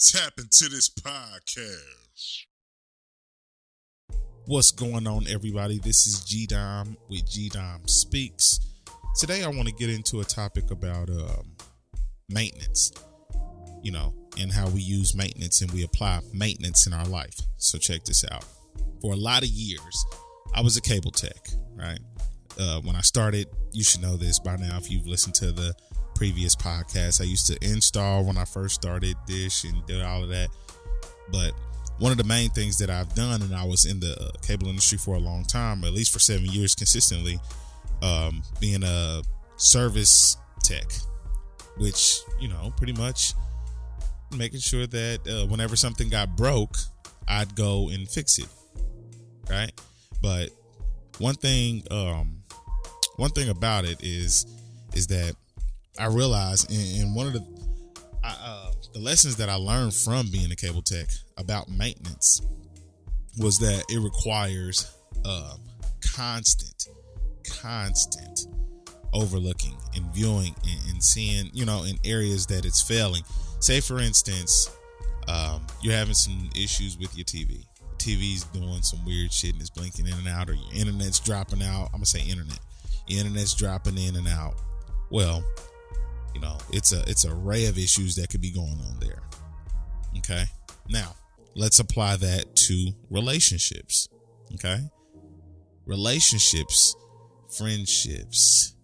Tap into this podcast. What's going on, everybody? This is G Dom with G Dom Speaks. Today, I want to get into a topic about um, maintenance, you know, and how we use maintenance and we apply maintenance in our life. So, check this out. For a lot of years, I was a cable tech, right? Uh, when I started, you should know this by now if you've listened to the previous podcast. I used to install when I first started Dish and did all of that. But one of the main things that I've done, and I was in the uh, cable industry for a long time, at least for seven years consistently, um, being a service tech, which, you know, pretty much making sure that uh, whenever something got broke, I'd go and fix it. Right. But one thing, um, one thing about it is, is that I realized, and, one of the, I, uh, the lessons that I learned from being a cable tech about maintenance was that it requires uh, constant, constant overlooking and viewing and, and, seeing, you know, in areas that it's failing. Say, for instance, um, you're having some issues with your TV. TV's doing some weird shit and it's blinking in and out, or your internet's dropping out. I'm gonna say internet. Your internet's dropping in and out. Well, you know, it's a it's a array of issues that could be going on there. Okay. Now, let's apply that to relationships. Okay? Relationships, friendships,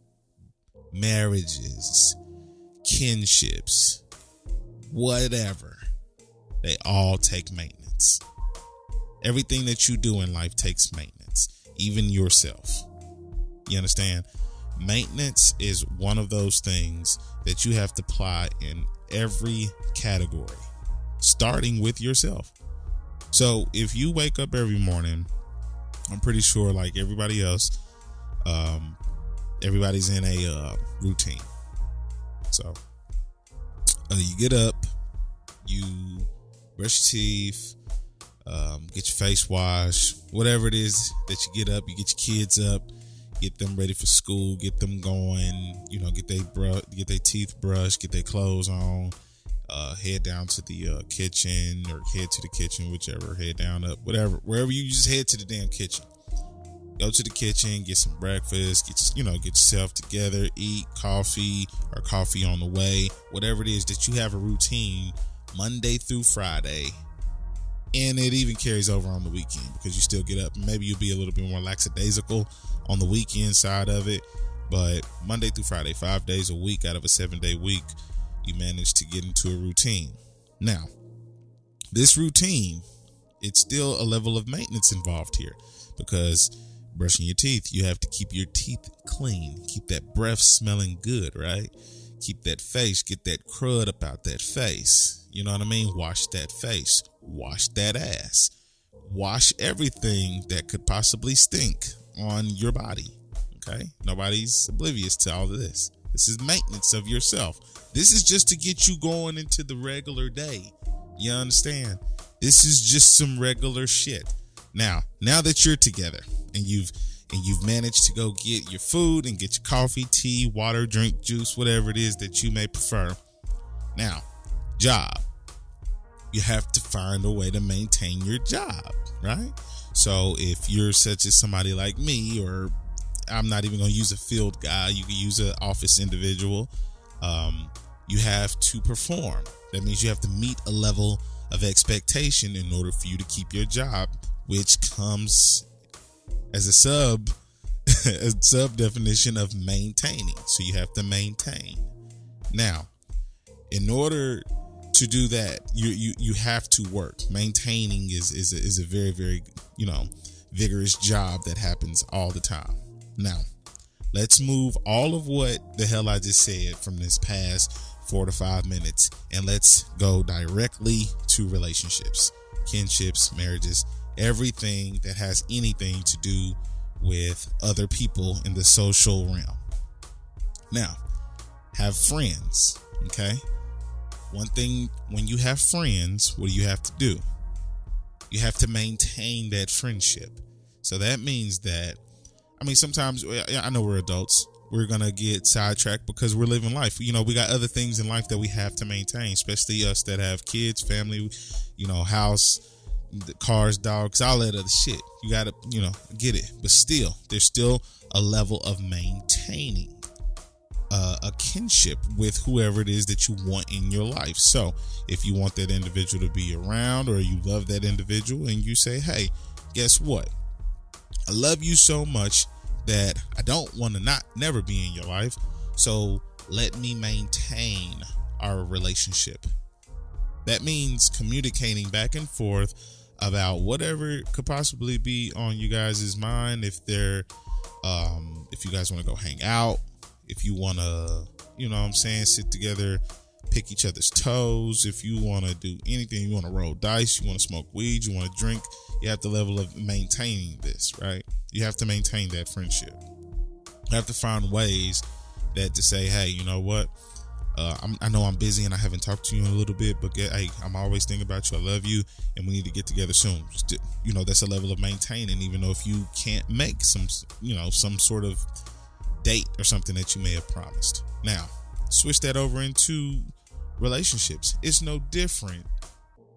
marriages, kinships, whatever. They all take maintenance. Everything that you do in life takes maintenance, even yourself. You understand? Maintenance is one of those things that you have to apply in every category, starting with yourself. So if you wake up every morning, I'm pretty sure, like everybody else, um, everybody's in a uh, routine. So uh, you get up, you brush your teeth, um, get your face washed, whatever it is that you get up, you get your kids up, get them ready for school, get them going, you know, get they brush, get their teeth brushed, get their clothes on, uh, head down to the uh, kitchen or head to the kitchen, whichever, head down up, whatever, wherever you just head to the damn kitchen. Go to the kitchen, get some breakfast, get you know, get yourself together, eat coffee or coffee on the way, whatever it is that you have a routine Monday through Friday and it even carries over on the weekend because you still get up. Maybe you'll be a little bit more lackadaisical on the weekend side of it, but Monday through Friday, five days a week out of a seven day week, you manage to get into a routine. Now, this routine, it's still a level of maintenance involved here because brushing your teeth, you have to keep your teeth clean, keep that breath smelling good, right? Keep that face, get that crud about that face. You know what I mean? Wash that face wash that ass. Wash everything that could possibly stink on your body. Okay? Nobody's oblivious to all of this. This is maintenance of yourself. This is just to get you going into the regular day. You understand? This is just some regular shit. Now, now that you're together and you've and you've managed to go get your food and get your coffee, tea, water, drink, juice, whatever it is that you may prefer. Now, job you have to find a way to maintain your job, right? So if you're such as somebody like me, or I'm not even going to use a field guy, you can use an office individual. Um, you have to perform. That means you have to meet a level of expectation in order for you to keep your job, which comes as a sub a sub definition of maintaining. So you have to maintain. Now, in order to do that, you you you have to work. Maintaining is is a, is a very very you know vigorous job that happens all the time. Now, let's move all of what the hell I just said from this past four to five minutes, and let's go directly to relationships, kinships, marriages, everything that has anything to do with other people in the social realm. Now, have friends, okay? one thing when you have friends, what do you have to do? You have to maintain that friendship. So that means that, I mean, sometimes I know we're adults. we're gonna get sidetracked because we're living life. You know, we got other things in life that we have to maintain, especially us that have kids, family, you know, house, cars, dogs, all that other shit. You gotta, you know, get it. But still, there's still a level of maintaining uh, a kinship with whoever it is that you want in your life. So, if you want that individual to be around or you love that individual and you say, hey, guess what? I love you so much that I don't want to not never be in your life. So, let me maintain our relationship. That means communicating back and forth about whatever could possibly be on you guys' mind. If they're, um, if you guys want to go hang out, if you want to, you know what I'm saying, sit together, pick each other's toes, if you want to do anything, you want to roll dice, you want to smoke weed, you want to drink, you have the level of maintaining this, right? You have to maintain that friendship. You have to find ways that to say, hey, you know what? Uh, i know I'm busy and I haven't talked to you in a little bit, but get, hey, I'm always thinking about you. I love you, and we need to get together soon. Just, you know, that's a level of maintaining, even though if you can't make some, you know, some sort of date or something that you may have promised. Now, switch that over into relationships. It's no different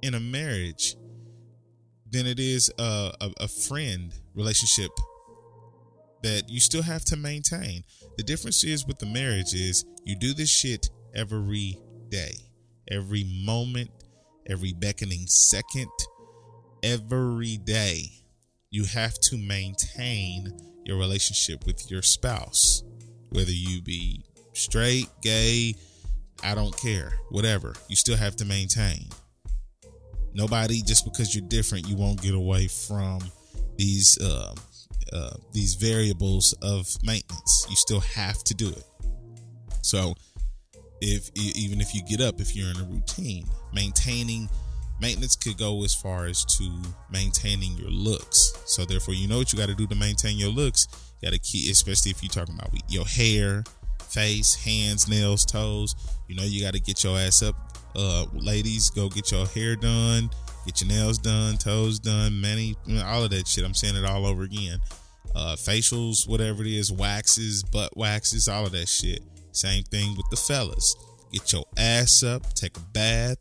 in a marriage than it is a, a, a friend relationship that you still have to maintain. The difference is with the marriage is you do this shit every day, every moment, every beckoning second, every day. You have to maintain your relationship with your spouse, whether you be straight, gay, I don't care, whatever. You still have to maintain. Nobody, just because you're different, you won't get away from these uh, uh, these variables of maintenance. You still have to do it. So, if even if you get up, if you're in a routine, maintaining maintenance could go as far as to maintaining your looks. So therefore, you know what you got to do to maintain your looks. You got to keep, especially if you're talking about your hair, face, hands, nails, toes. You know you got to get your ass up. Uh, ladies, go get your hair done, get your nails done, toes done, many, all of that shit. I'm saying it all over again. Uh, facials, whatever it is, waxes, butt waxes, all of that shit. Same thing with the fellas. Get your ass up, take a bath.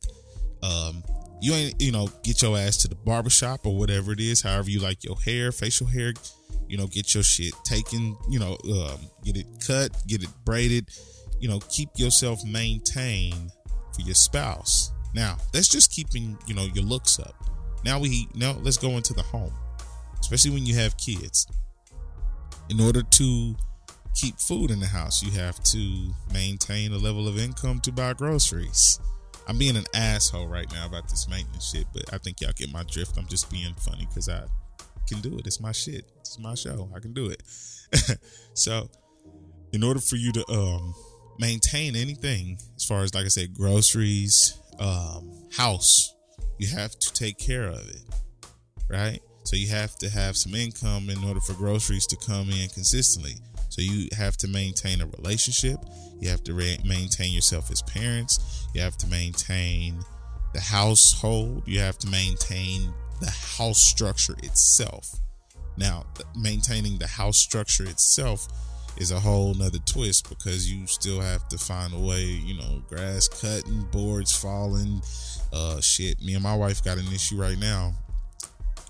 Um, you ain't you know get your ass to the barbershop or whatever it is however you like your hair facial hair you know get your shit taken you know um, get it cut get it braided you know keep yourself maintained for your spouse now that's just keeping you know your looks up now we now let's go into the home especially when you have kids in order to keep food in the house you have to maintain a level of income to buy groceries I'm being an asshole right now about this maintenance shit, but I think y'all get my drift. I'm just being funny because I can do it. It's my shit. It's my show. I can do it. so, in order for you to um, maintain anything, as far as like I said, groceries, um, house, you have to take care of it, right? So you have to have some income in order for groceries to come in consistently. So you have to maintain a relationship. You have to re- maintain yourself as parents. You have to maintain the household. You have to maintain the house structure itself. Now, maintaining the house structure itself is a whole nother twist because you still have to find a way, you know, grass cutting, boards falling, uh shit. Me and my wife got an issue right now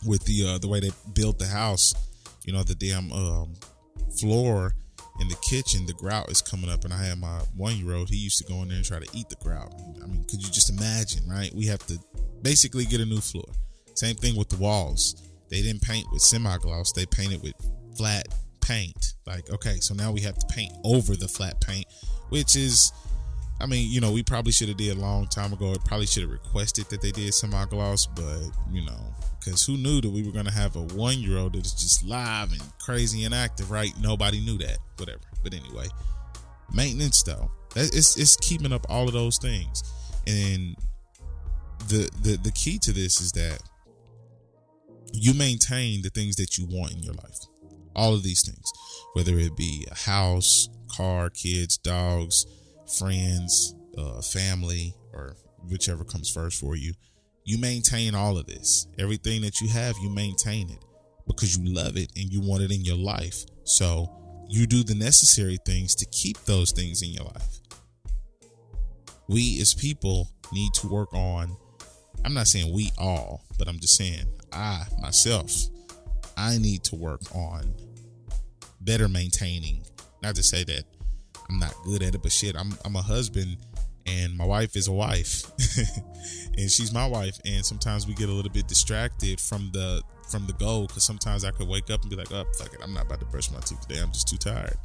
with the uh the way they built the house. You know, the damn um floor in the kitchen, the grout is coming up, and I had my one year old. He used to go in there and try to eat the grout. I mean, could you just imagine, right? We have to basically get a new floor. Same thing with the walls. They didn't paint with semi gloss, they painted with flat paint. Like, okay, so now we have to paint over the flat paint, which is I mean, you know, we probably should have did a long time ago. It probably should have requested that they did semi gloss, but you know, because who knew that we were gonna have a one year old that is just live and crazy and active, right? Nobody knew that. Whatever. But anyway, maintenance though, it's it's keeping up all of those things, and the the the key to this is that you maintain the things that you want in your life. All of these things, whether it be a house, car, kids, dogs friends, uh, family, or whichever comes first for you, you maintain all of this. Everything that you have, you maintain it because you love it and you want it in your life. So you do the necessary things to keep those things in your life. We as people need to work on, I'm not saying we all, but I'm just saying I myself, I need to work on better maintaining. Not to say that I'm not good at it, but shit, I'm I'm a husband and my wife is a wife. And she's my wife and sometimes we get a little bit distracted from the from the goal because sometimes i could wake up and be like oh fuck it i'm not about to brush my teeth today i'm just too tired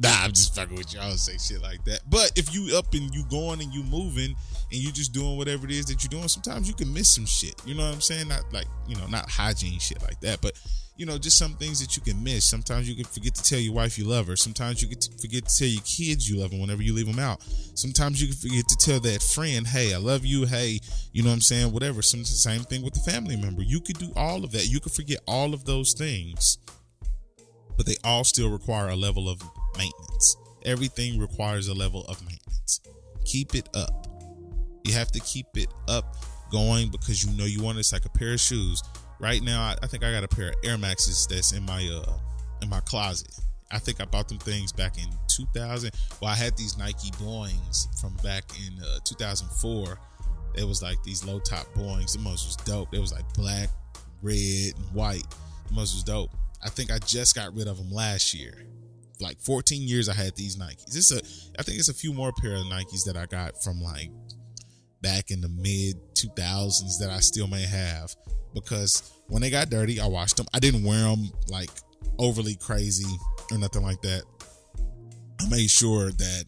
nah i'm just fucking with y'all say shit like that but if you up and you going and you moving and you just doing whatever it is that you're doing sometimes you can miss some shit you know what i'm saying not like you know not hygiene shit like that but you know, just some things that you can miss. Sometimes you can forget to tell your wife you love her. Sometimes you can forget to tell your kids you love them whenever you leave them out. Sometimes you can forget to tell that friend, hey, I love you. Hey, you know what I'm saying? Whatever. Some same thing with the family member. You could do all of that. You could forget all of those things, but they all still require a level of maintenance. Everything requires a level of maintenance. Keep it up. You have to keep it up going because you know you want it. It's like a pair of shoes right now I, I, think I got a pair of Air Maxes that's in my uh in my closet. I think I bought them things back in 2000. Well, I had these Nike Boings from back in uh, 2004. It was like these low top Boings. The most was dope. It was like black, red, and white. The most was dope. I think I just got rid of them last year. Like 14 years I had these Nikes. It's a I think it's a few more pair of Nikes that I got from like back in the mid 2000s that I still may have because when they got dirty, I washed them. I didn't wear them like overly crazy or nothing like that. I made sure that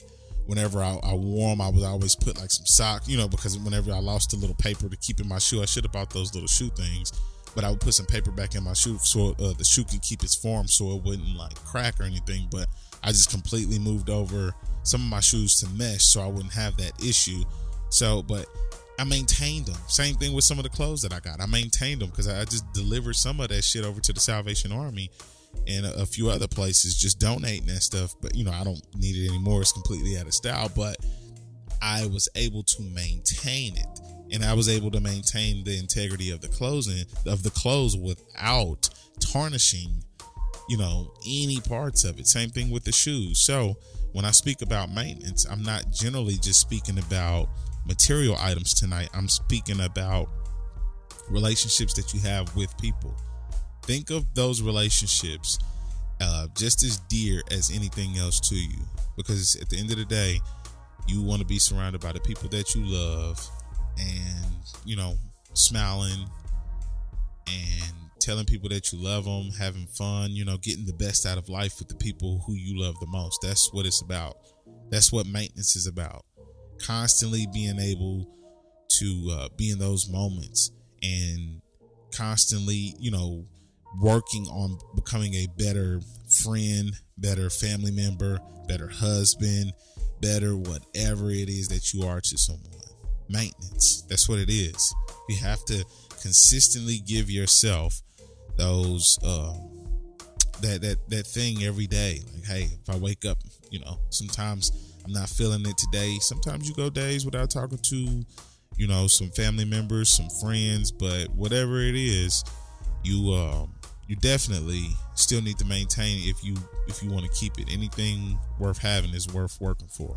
whenever I, I wore them, I would always put like some sock, you know, because whenever I lost a little paper to keep in my shoe, I should have bought those little shoe things. But I would put some paper back in my shoe so uh, the shoe can keep its form, so it wouldn't like crack or anything. But I just completely moved over some of my shoes to mesh, so I wouldn't have that issue. So, but I maintained them. Same thing with some of the clothes that I got. I maintained them because I just delivered some of that shit over to the Salvation Army and a, a, few other places, just donating that stuff. But you know, I don't need it anymore. It's completely out of style. But I was able to maintain it, and I was able to maintain the integrity of the clothing of the clothes without tarnishing, you know, any parts of it. Same thing with the shoes. So when I speak about maintenance, I'm not generally just speaking about material items tonight. I'm speaking about relationships that you have with people. Think of those relationships uh, just as dear as anything else to you. Because at the end of the day, you want to be surrounded by the people that you love and, you know, smiling and telling people that you love them, having fun, you know, getting the best out of life with the people who you love the most. That's what it's about. That's what maintenance is about constantly being able to uh, be in those moments and constantly, you know, working on becoming a better friend, better family member, better husband, better whatever it is that you are to someone. Maintenance. That's what it is. You have to consistently give yourself those uh, that that that thing every day. Like, hey, if I wake up, you know, sometimes I'm not feeling it today. Sometimes you go days without talking to, you know, some family members, some friends, but whatever it is, you um you definitely still need to maintain if you if you want to keep it. Anything worth having is worth working for.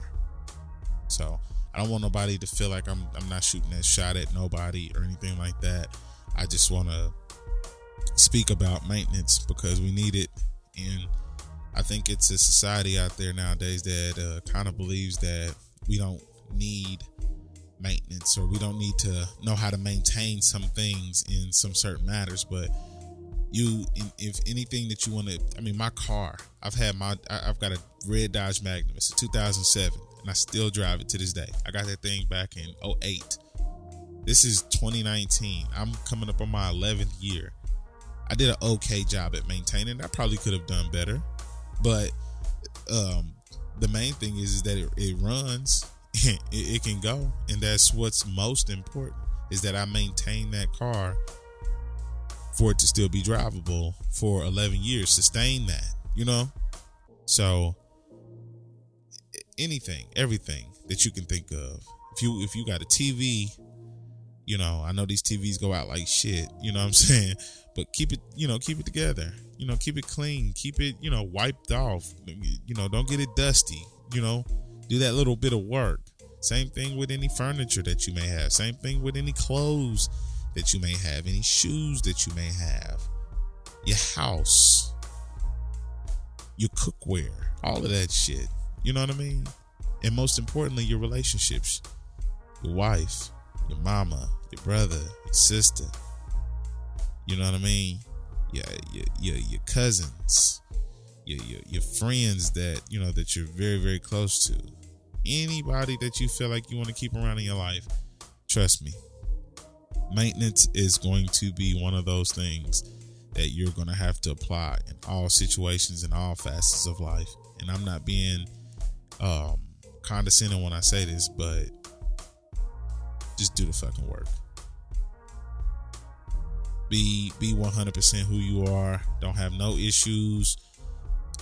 So I don't want nobody to feel like I'm I'm not shooting that shot at nobody or anything like that. I just want to speak about maintenance because we need it and I think it's a society out there nowadays that uh, kind of believes that we don't need maintenance or we don't need to know how to maintain some things in some certain matters. But you, if anything that you want to, I mean, my car, I've had my, I've got a red Dodge Magnum. It's a 2007, and I still drive it to this day. I got that thing back in 08. This is 2019. I'm coming up on my 11th year. I did an okay job at maintaining. It. I probably could have done better. But um, the main thing is, is that it, it runs, it, it can go, and that's what's most important is that I maintain that car for it to still be drivable for 11 years, sustain that, you know? So anything, everything that you can think of. If you if you got a TV, You know, I know these TVs go out like shit, you know what I'm saying? But keep it, you know, keep it together. You know, keep it clean, keep it, you know, wiped off. You know, don't get it dusty, you know. Do that little bit of work. Same thing with any furniture that you may have. Same thing with any clothes that you may have, any shoes that you may have. Your house, your cookware, all of that shit. You know what I mean? And most importantly, your relationships. Your wife, your mama, your brother, your sister. You know what I mean? Your your your, your cousins, your, your your friends that you know that you're very very close to. Anybody that you feel like you want to keep around in your life, trust me. Maintenance is going to be one of those things that you're going to have to apply in all situations and all facets of life. And I'm not being um, condescending when I say this, but just do the fucking work. Be be 100% who you are. Don't have no issues.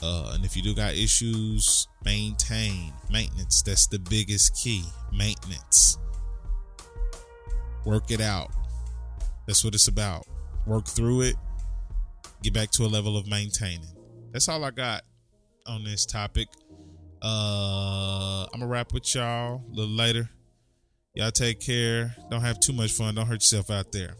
Uh, and if you do got issues, maintain maintenance. That's the biggest key. Maintenance. Work it out. That's what it's about. Work through it. Get back to a level of maintaining. That's all I got on this topic. Uh, I'm gonna wrap with y'all a little later. Y'all take care. Don't have too much fun. Don't hurt yourself out there.